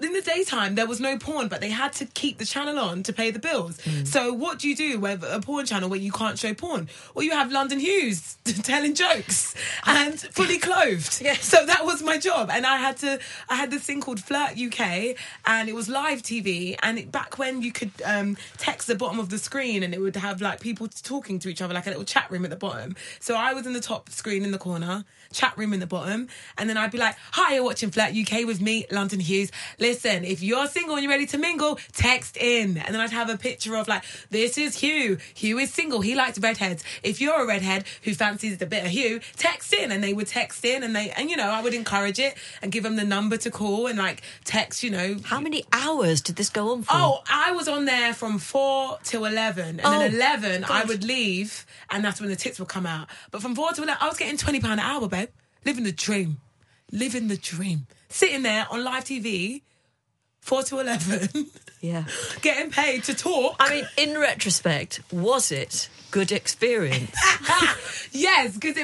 in the daytime there was no porn, but they had to keep the channel on to pay the bills. So what do you do with a porn channel where you can't show porn? Well, you have London Hughes telling jokes and fully clothed. Yes. So that was my job, and I had to. I had this thing called Flirt UK, and it was live TV. And it, back when you could um, text the bottom of the screen, and it would have like people talking to each other, like a little chat room at the bottom. So I was in the top screen in the corner, chat room in the bottom, and then I'd be like, "Hi, you're watching Flirt UK with me, London Hughes. Listen, if you're single and you're ready to mingle, text in." And then I'd have a picture of like, "This is Hugh. Hugh is single. He likes redheads. If you're a redhead who fancies a bit of Hugh, text in." And they would text in, and they and you know I would encourage it and give them the number to call and like text. You know, How many hours did this go on for? Oh, I was on there from four till eleven, and Oh, then eleven I would leave, and that's when the tits would come out. But from four to eleven, I was getting twenty pound an hour, babe. Living the dream, living the dream. Sitting there on live TV, four to eleven, Yeah. getting paid to talk. I mean, in retrospect, was it good experience? yes, because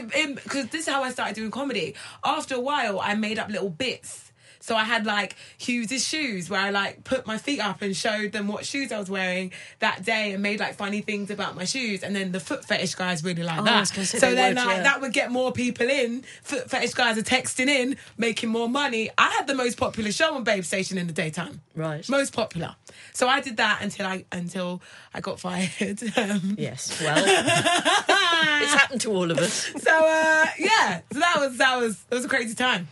because this is how I started doing comedy. After a while, I made up little bits. So I had like Hughes's shoes where I like put my feet up and showed them what shoes I was wearing that day and made like funny things about my shoes. And then the foot fetish guys really like Oh, that. was gonna say so then like, yeah. that would get more people in. Foot fetish guys are texting in, making more money. I had the most popular show on Babe Station in the daytime. Right. Most popular. So I did that until I until I got fired. Um, yes. Well, it's happened to all of us. so uh, yeah, so that was that was it was a crazy time,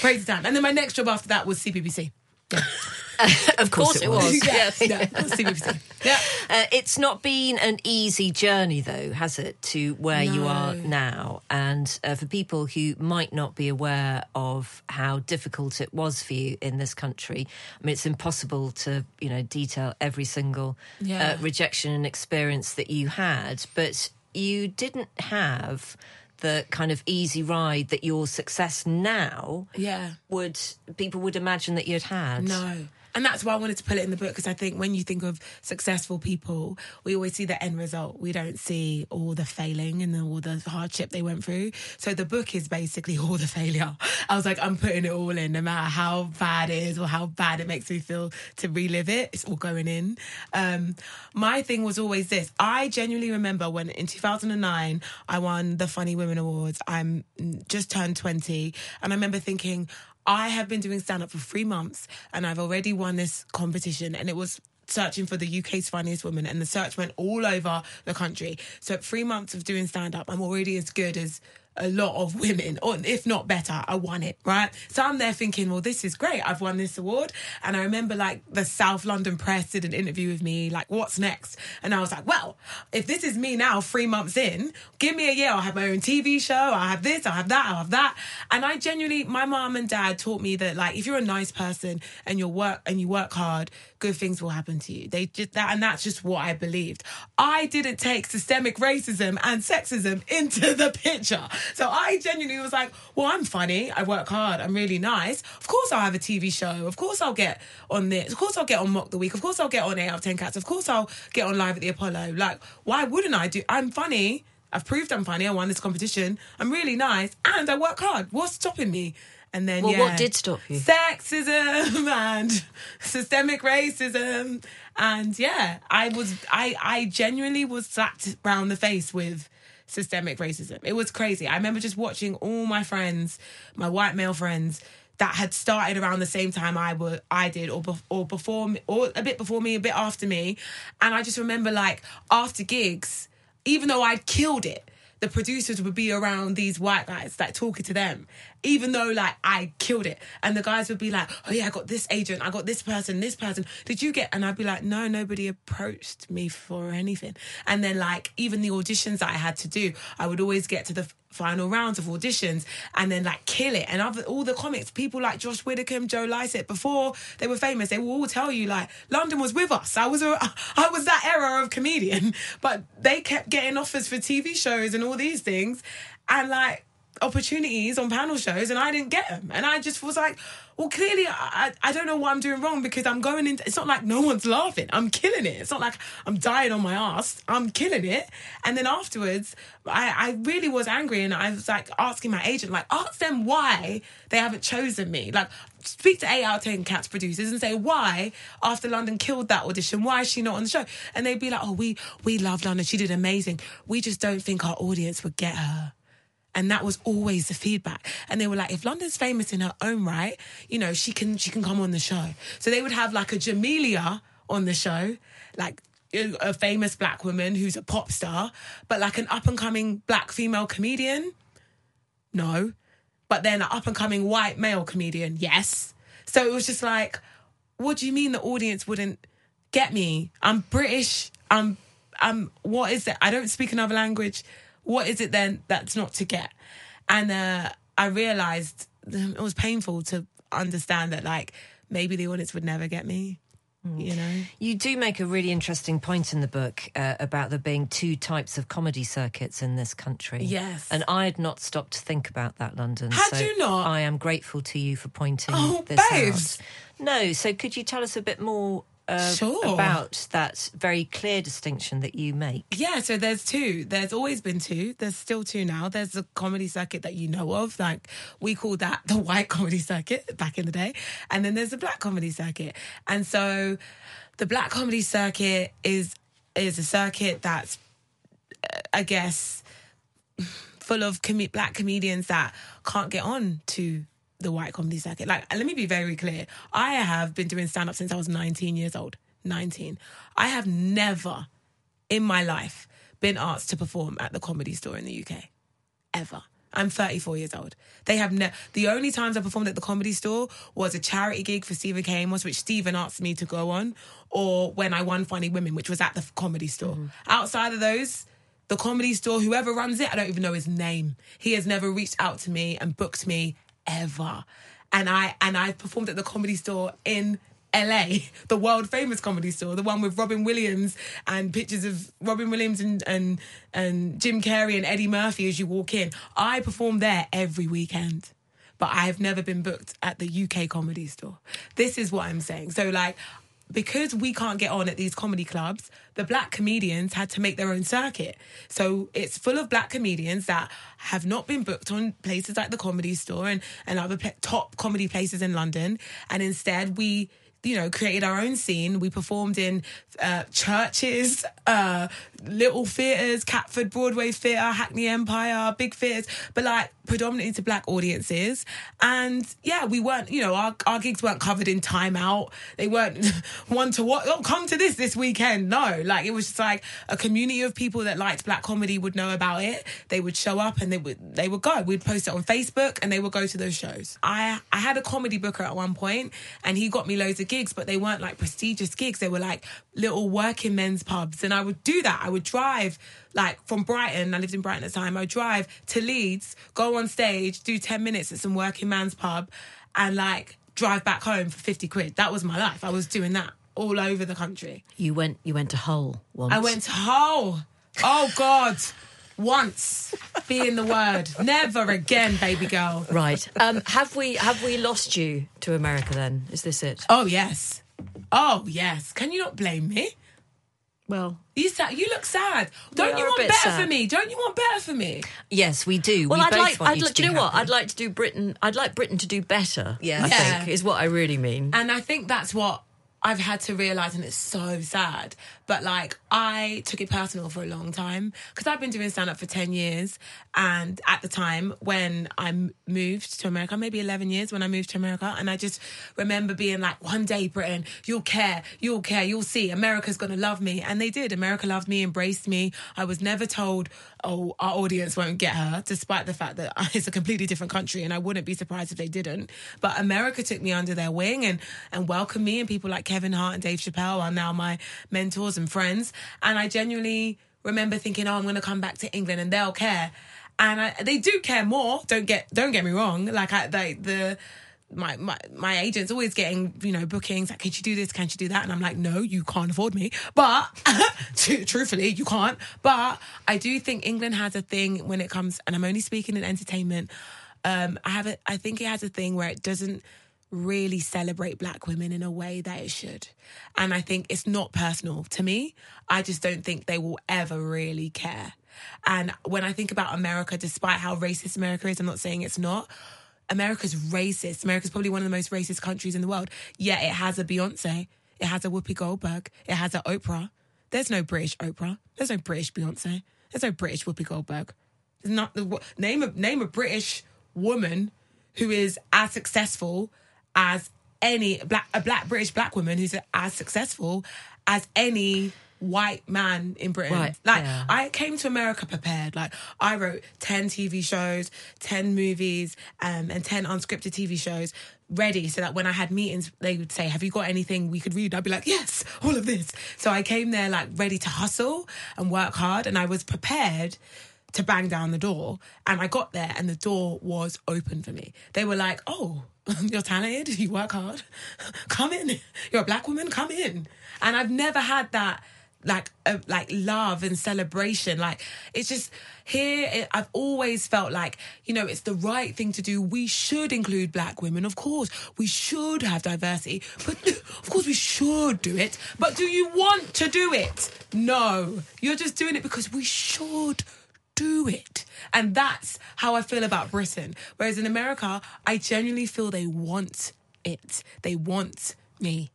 crazy time. And then my next job after that was CBBC. Of course, it was. yeah, Yes. yeah, CBBC. Yeah, Uh, it's not been an easy journey, though, has it, to where you are now? And uh, for people who might not be aware of how difficult it was for you in this country, I mean, it's impossible to, you know, detail every single Yeah. uh, rejection and experience that you had, but you didn't have the kind of easy ride that your success now yeah. would people would imagine that you'd had. No. And that's why I wanted to put it in the book because I think when you think of successful people, we always see the end result. We don't see all the failing and all the hardship they went through. So the book is basically all the failure. I was like, I'm putting it all in, no matter how bad it is or how bad it makes me feel to relive it. It's all going in. Um, my thing was always this. I genuinely remember when in 2009 I won the Funny Women Awards. I'm just turned 20, and I remember thinking. I have been doing stand up for three months and I've already won this competition and it was searching for the UK's funniest woman and the search went all over the country. So three months of doing stand up, I'm already as good as a lot of women, or if not better, I won it, right? So I'm there thinking, well, this is great. I've won this award. And I remember like the South London press did an interview with me, like, what's next? And I was like, well, if this is me now, three months in, give me a year. I'll have my own TV show. I'll have this, I'll have that, I'll have that. And I genuinely, my mom and dad taught me that like, if you're a nice person and you work and you work hard, good things will happen to you. They just that, and that's just what I believed. I didn't take systemic racism and sexism into the picture. So I genuinely was like, well, I'm funny. I work hard. I'm really nice. Of course, I'll have a TV show. Of course, I'll get on this. Of course, I'll get on Mock the Week. Of course, I'll get on 8 out of 10 Cats. Of course, I'll get on Live at the Apollo. Like, why wouldn't I do? I'm funny. I've proved I'm funny. I won this competition. I'm really nice. And I work hard. What's stopping me? And then, Well, yeah, what did stop you? Sexism and systemic racism. And yeah, I was, I, I genuinely was slapped round the face with systemic racism. It was crazy. I remember just watching all my friends, my white male friends, that had started around the same time I were I did, or bef- or before me, or a bit before me, a bit after me, and I just remember like after gigs, even though I'd killed it, the producers would be around these white guys like talking to them, even though like I killed it, and the guys would be like, "Oh yeah, I got this agent, I got this person, this person. Did you get?" And I'd be like, "No, nobody approached me for anything." And then like even the auditions that I had to do, I would always get to the final rounds of auditions and then like kill it. And other, all the comics, people like Josh Widdicombe, Joe Lycett, before they were famous, they will all tell you like London was with us. I was a, I was that era of comedian, but they kept getting offers for TV shows and all these things, and like opportunities on panel shows and I didn't get them. And I just was like, well, clearly I, I don't know what I'm doing wrong because I'm going into, it's not like no one's laughing. I'm killing it. It's not like I'm dying on my ass. I'm killing it. And then afterwards, I, I really was angry and I was like asking my agent, like, ask them why they haven't chosen me. Like, speak to 8 out of 10 Cats producers and say, why, after London killed that audition, why is she not on the show? And they'd be like, oh, we, we love London. She did amazing. We just don't think our audience would get her. And that was always the feedback. And they were like, if London's famous in her own right, you know, she can she can come on the show. So they would have like a Jamelia on the show, like a famous black woman who's a pop star, but like an up and coming black female comedian, no. But then an up and coming white male comedian, yes. So it was just like, what do you mean the audience wouldn't get me? I'm British. I'm I'm what is it? I don't speak another language what is it then that's not to get? And uh, I realized it was painful to understand that like maybe the audience would never get me. You know, You do make a really interesting point in the book uh, about there being two types of comedy circuits in this country. Yes. And I had not stopped to think about that, London. Had so you not? I am grateful to you for pointing Oh, this babes. out. No, so could you tell us a bit more uh, Sure. about that very clear distinction that you make? Yeah, so there's two. There's always been two. There's still two now. There's the comedy circuit that you know of. Like we call that the white comedy circuit back in the day. And then there's the black comedy circuit. And so the black comedy circuit is is a circuit that's uh, I guess full of com- black comedians that can't get on to the white comedy circuit. Like, let me be very clear. I have been doing stand up since I was 19 years old. 19. I have never in my life been asked to perform at the comedy store in the UK. Ever. I'm 34 years old. They have ne- the only times I performed at the comedy store was a charity gig for Stephen K. Amos, which Stephen asked me to go on, or when I won Funny Women, which was at the comedy store. Mm-hmm. Outside of those, the comedy store, whoever runs it, I don't even know his name. He has never reached out to me and booked me ever. And I and I performed at the comedy store in LA, the world famous comedy store, the one with Robin Williams and pictures of Robin Williams and, and and Jim Carrey and Eddie Murphy as you walk in. I perform there every weekend. But I have never been booked at the UK comedy store. This is what I'm saying. So like because we can't get on at these comedy clubs, the black comedians had to make their own circuit. So it's full of black comedians that have not been booked on places like the comedy store and, and other top comedy places in London. And instead, we you know, created our own scene. We performed in uh, churches, uh, little theatres, Catford Broadway Theatre, Hackney Empire, big theatres, but like predominantly to black audiences. And yeah, we weren't, you know, our, our gigs weren't covered in Time Out. They weren't one to what, oh, come to this this weekend. No, like it was just like a community of people that liked black comedy would know about it. They would show up and they would, they would go. We'd post it on Facebook and they would go to those shows. I, I had a comedy booker at one point and he got me loads of gigs, but they weren't like prestigious gigs. They were like little working men's pubs. And I would do that. I would drive like from Brighton, I lived in Brighton at the time, I would drive to Leeds, go on stage, do 10 minutes at some working man's pub, and like drive back home for 50 quid. That was my life. I was doing that all over the country. You went. You went to Hull once. I went to Hull. Oh God. Once being the word. Never again, baby girl. Right. Um, have we have we lost you to America? Then is this it? Oh yes. Oh yes. Can you not blame me? Well, You sad. You look sad. Don't you want better sad. for me? Don't you want better for me? Yes, we do. well, we I'd both like. want I'd you like. to Do you be know what? I'd like to do Britain. I'd like Britain to do better. Yeah. I Yeah. think is what I really mean. And I think that's what I've had to realize, and it's so sad, but like I took it personal for a long time because I've been doing stand up for 10 years. And at the time when I moved to America, maybe 11 years when I moved to America, and I just remember being like, one day, Britain, you'll care, you'll care, you'll see, America's gonna love me. And they did. America loved me, embraced me. I was never told, oh, our audience won't get her, despite the fact that it's a completely different country and I wouldn't be surprised if they didn't. But America took me under their wing and, and welcomed me, and people like Kevin Hart and Dave Chappelle are now my mentors and friends. And I genuinely remember thinking, oh, I'm going to come back to England and they'll care. And I, they do care more. Don't get don't get me wrong. Like I, they, the my, my my agent's always getting you know bookings like can you do this can you do that and i'm like no you can't afford me but truthfully you can't but i do think england has a thing when it comes and i'm only speaking in entertainment um i have a, i think it has a thing where it doesn't really celebrate black women in a way that it should and i think it's not personal to me i just don't think they will ever really care and when i think about america despite how racist america is i'm not saying it's not America's racist. America's probably one of the most racist countries in the world. Yet it has a Beyonce. It has a Whoopi Goldberg. It has a Oprah. There's no British Oprah. There's no British Beyonce. There's no British Whoopi Goldberg. There's not name a name a British woman who is as successful as any black a black British black woman who's as successful as any white man in Britain. Right, Like yeah. I came to America prepared. Like I wrote 10 TV shows, 10 movies, um, and 10 unscripted TV shows ready so that when I had meetings, they would say, Have you got anything we could read? I'd be like, Yes, all of this. So I came there like ready to hustle and work hard, and I was prepared to bang down the door. And I got there, and the door was open for me. They were like, Oh, you're talented, you work hard, come in. You're a black woman, come in. And I've never had that like uh, like love and celebration. Like it's just here it, i've always felt like you know it's the right thing to do. We should include black women of course. We should have diversity but of course we should do it. But do you want to do it? No. You're just doing it because we should do it. And that's how I feel about Britain. Whereas in America, I genuinely feel they want it. They want me.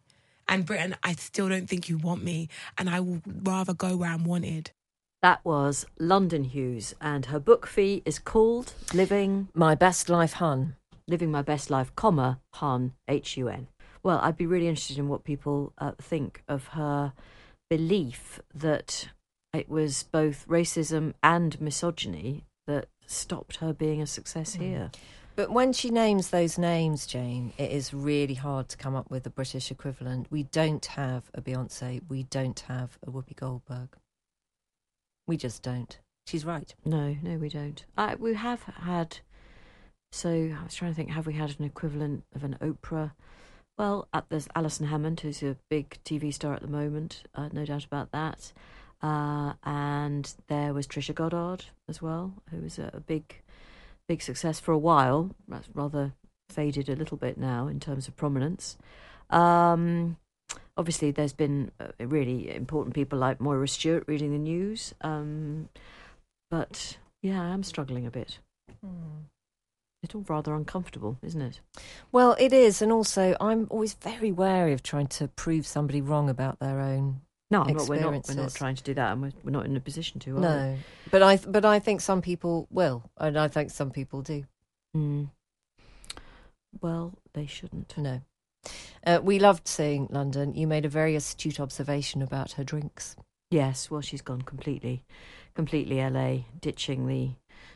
And Britain, I still don't think you want me. And I will rather go where I'm wanted. That was London Hughes, and her book Fi is called Living My best life, hun. Living My Best Life, comma Hun H U N. Well, I'd be really interested in what people uh, think of her belief that it was both racism and misogyny that stopped her being a success here. But when she names those names, Jane, it is really hard to come up with a British equivalent. We don't have a Beyonce. We don't have a Whoopi Goldberg. We just don't. She's right. No, no, we don't. I, we have had. So I was trying to think: have we had an equivalent of an Oprah? Well, at, there's Alison Hammond, who's a big TV star at the moment. Uh, no doubt about that. Uh, and there was Trisha Goddard as well, who was a, a big, big success for a while. That's rather faded a little bit now in terms of prominence. Um, obviously, there's been uh, really important people like Moira Stewart reading the news. Um, but yeah, I am struggling a bit. It's all rather uncomfortable, isn't it? Well, it is, and also I'm always very wary of trying to prove somebody wrong about their own. No, not, we're not. We're not trying to do that, and we're, we're not in a position to. Are No, but I but I think some people will, and I think some people do. Mm. Well, they shouldn't. No. Uh, we loved seeing London. You made a very astute observation about her drinks. Yes, well, she's gone completely, completely LA, ditching the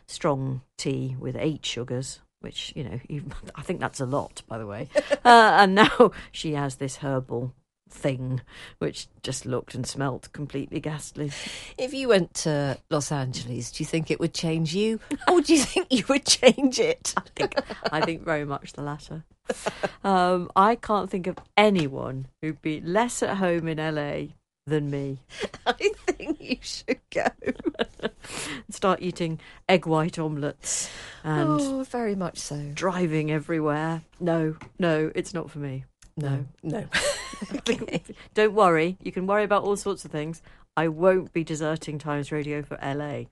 strong tea with eight sugars, which you know, I think that's a lot, by the way. uh, and now she has this herbal thing, which just looked and smelt completely ghastly. If you went to Los Angeles, do you think it would change you, or do you think you would change it? I think, I think very much the latter. Um, I can't think of anyone who'd be less at home in LA than me. I think you should go. And start eating egg white omelettes and oh, very much so. driving everywhere. No, no, it's not for me. No, no. okay. Don't worry. You can worry about all sorts of things. I won't be deserting Times Radio for LA.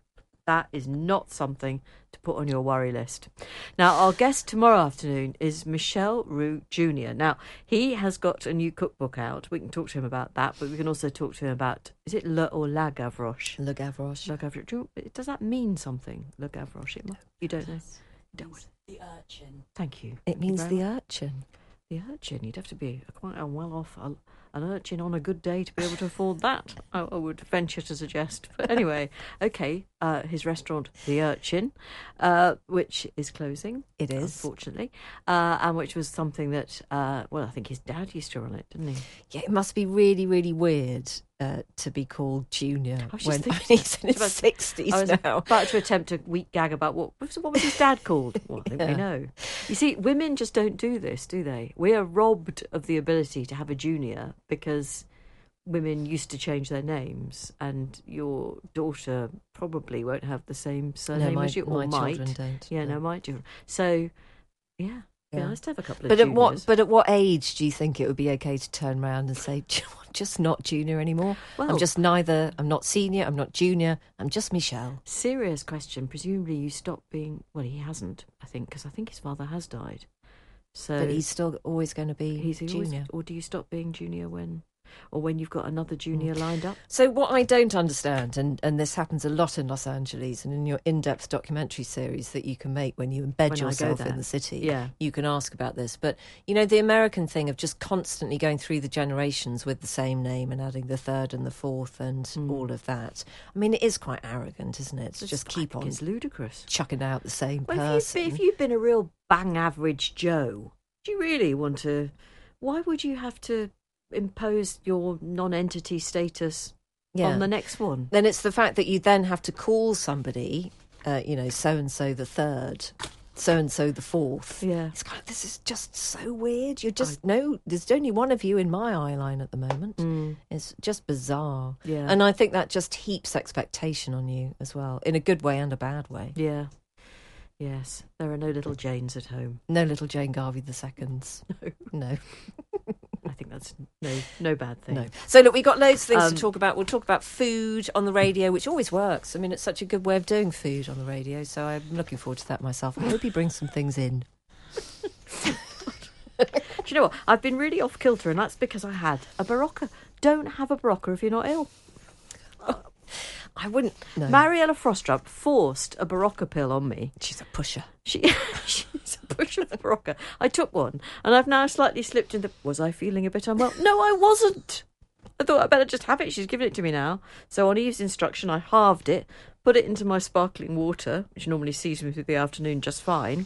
That is not something to put on your worry list. Now, our guest tomorrow afternoon is Michel Roux Jr. Now, he has got a new cookbook out. We can talk to him about that, but we can also talk to him about is it Le or La Gavroche? Le Gavroche. Le Gavroche. Do you- Does that mean something, Le Gavroche? It mu- You don't know? Don't. The urchin. Thank you. It Thank means very the much. urchin. The urchin. You'd have to be quite a well off an urchin on a good day to be able to afford that. I, I would venture to suggest. But anyway, okay. Uh, his restaurant, The Urchin, uh, which is closing. It is. unfortunately, uh, and which was something that uh, well, I think his dad used to run it, didn't he? Yeah, it must be really, really weird uh, to be called Junior I was when thinking- he's in his sixties now. about to attempt a weak gag about what what was, his dad called. Well, I think we know. You see, women just don't do this, do they? We are robbed of the ability to have a junior because women used to change their names, and your daughter probably won't have the same surname my, as you, or my might. children don't. Yeah, no, might do. So, yeah, yeah, nice to have a couple of. But at what? But at what age do you think it would be okay to turn around and say, "Do you "Just not junior anymore. Well- I'm just neither. I'm not senior. I'm not junior. I'm just Michel." Serious question. Presumably, you stop being. Well, he hasn't. I think because I think his father has died. So But he's still always going to be he's always- junior. or do you stop being junior when, or when you've got another junior lined up? So what I don't understand, and, and this happens a lot in Los Angeles and in your in-depth documentary series that you can make when you embed When yourself in the city, Yeah. you can ask about this. But you know, the American thing of just constantly going through the generations with the same name and adding the third and the fourth and Hmm. all of that. I mean, it is quite arrogant, isn't it? To It's- just keep on It's ludicrous. chucking out the same Well, person. if you've, if you've been a real bang average Joe, do you really want to? Why would you have to impose your non-entity status Yeah. on the next one? then it's the fact that you then have to call somebody, uh, you know, so and so the third, so and so the fourth. Yeah. It's kind of, this is just so weird. You're just, no, there's only one of you in my eye line at the moment. Mm. It's just bizarre. Yeah. And I think that just heaps expectation on you as well, in a good way and a bad way. Yeah. Yes, there are no little Janes at home. No little Jane Garvey the seconds. No, No, I think that's no no bad thing. no. So look, we've got loads of things Um, to talk about. We'll talk about food on the radio, which always works. I mean, it's such a good way of doing food on the radio. So I'm looking forward to that myself. I hope he brings some things in. Do you know what? I've been really off kilter, and that's because I had a Berocca. Don't have a Berocca if you're not ill. I wouldn't. No. Mariella Frostrup forced a Berocca pill on me. She's a pusher. She, she's a pusher of Berocca. I took one, and I've now slightly slipped into. Was I feeling a bit unwell? No, I wasn't. I thought I'd better just have it. She's given it to me now. So on Eve's instruction, I halved it, put it into my sparkling water, which normally sees me through the afternoon just fine.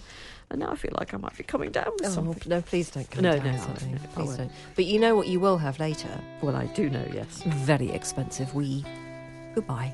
And now I feel like I might be coming down with Oh, something. no, please don't come No, down no, with no, something. no, I please don't. But you know what you will have later? Well, I do know, yes. Very expensive wee. Goodbye.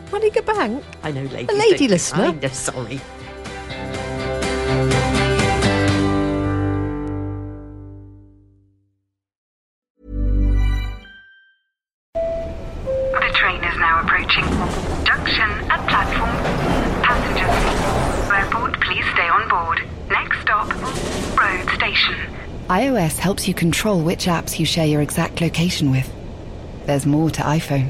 Running a bank? I know, ladies. A lady don't be listener. kind, I'm sorry. The train is now approaching. Junction at platform. Passengers. Airport, please stay on board. Next stop, road station. iOS helps you control which apps you share your exact location with. There's more to iPhone.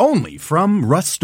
Only from Rust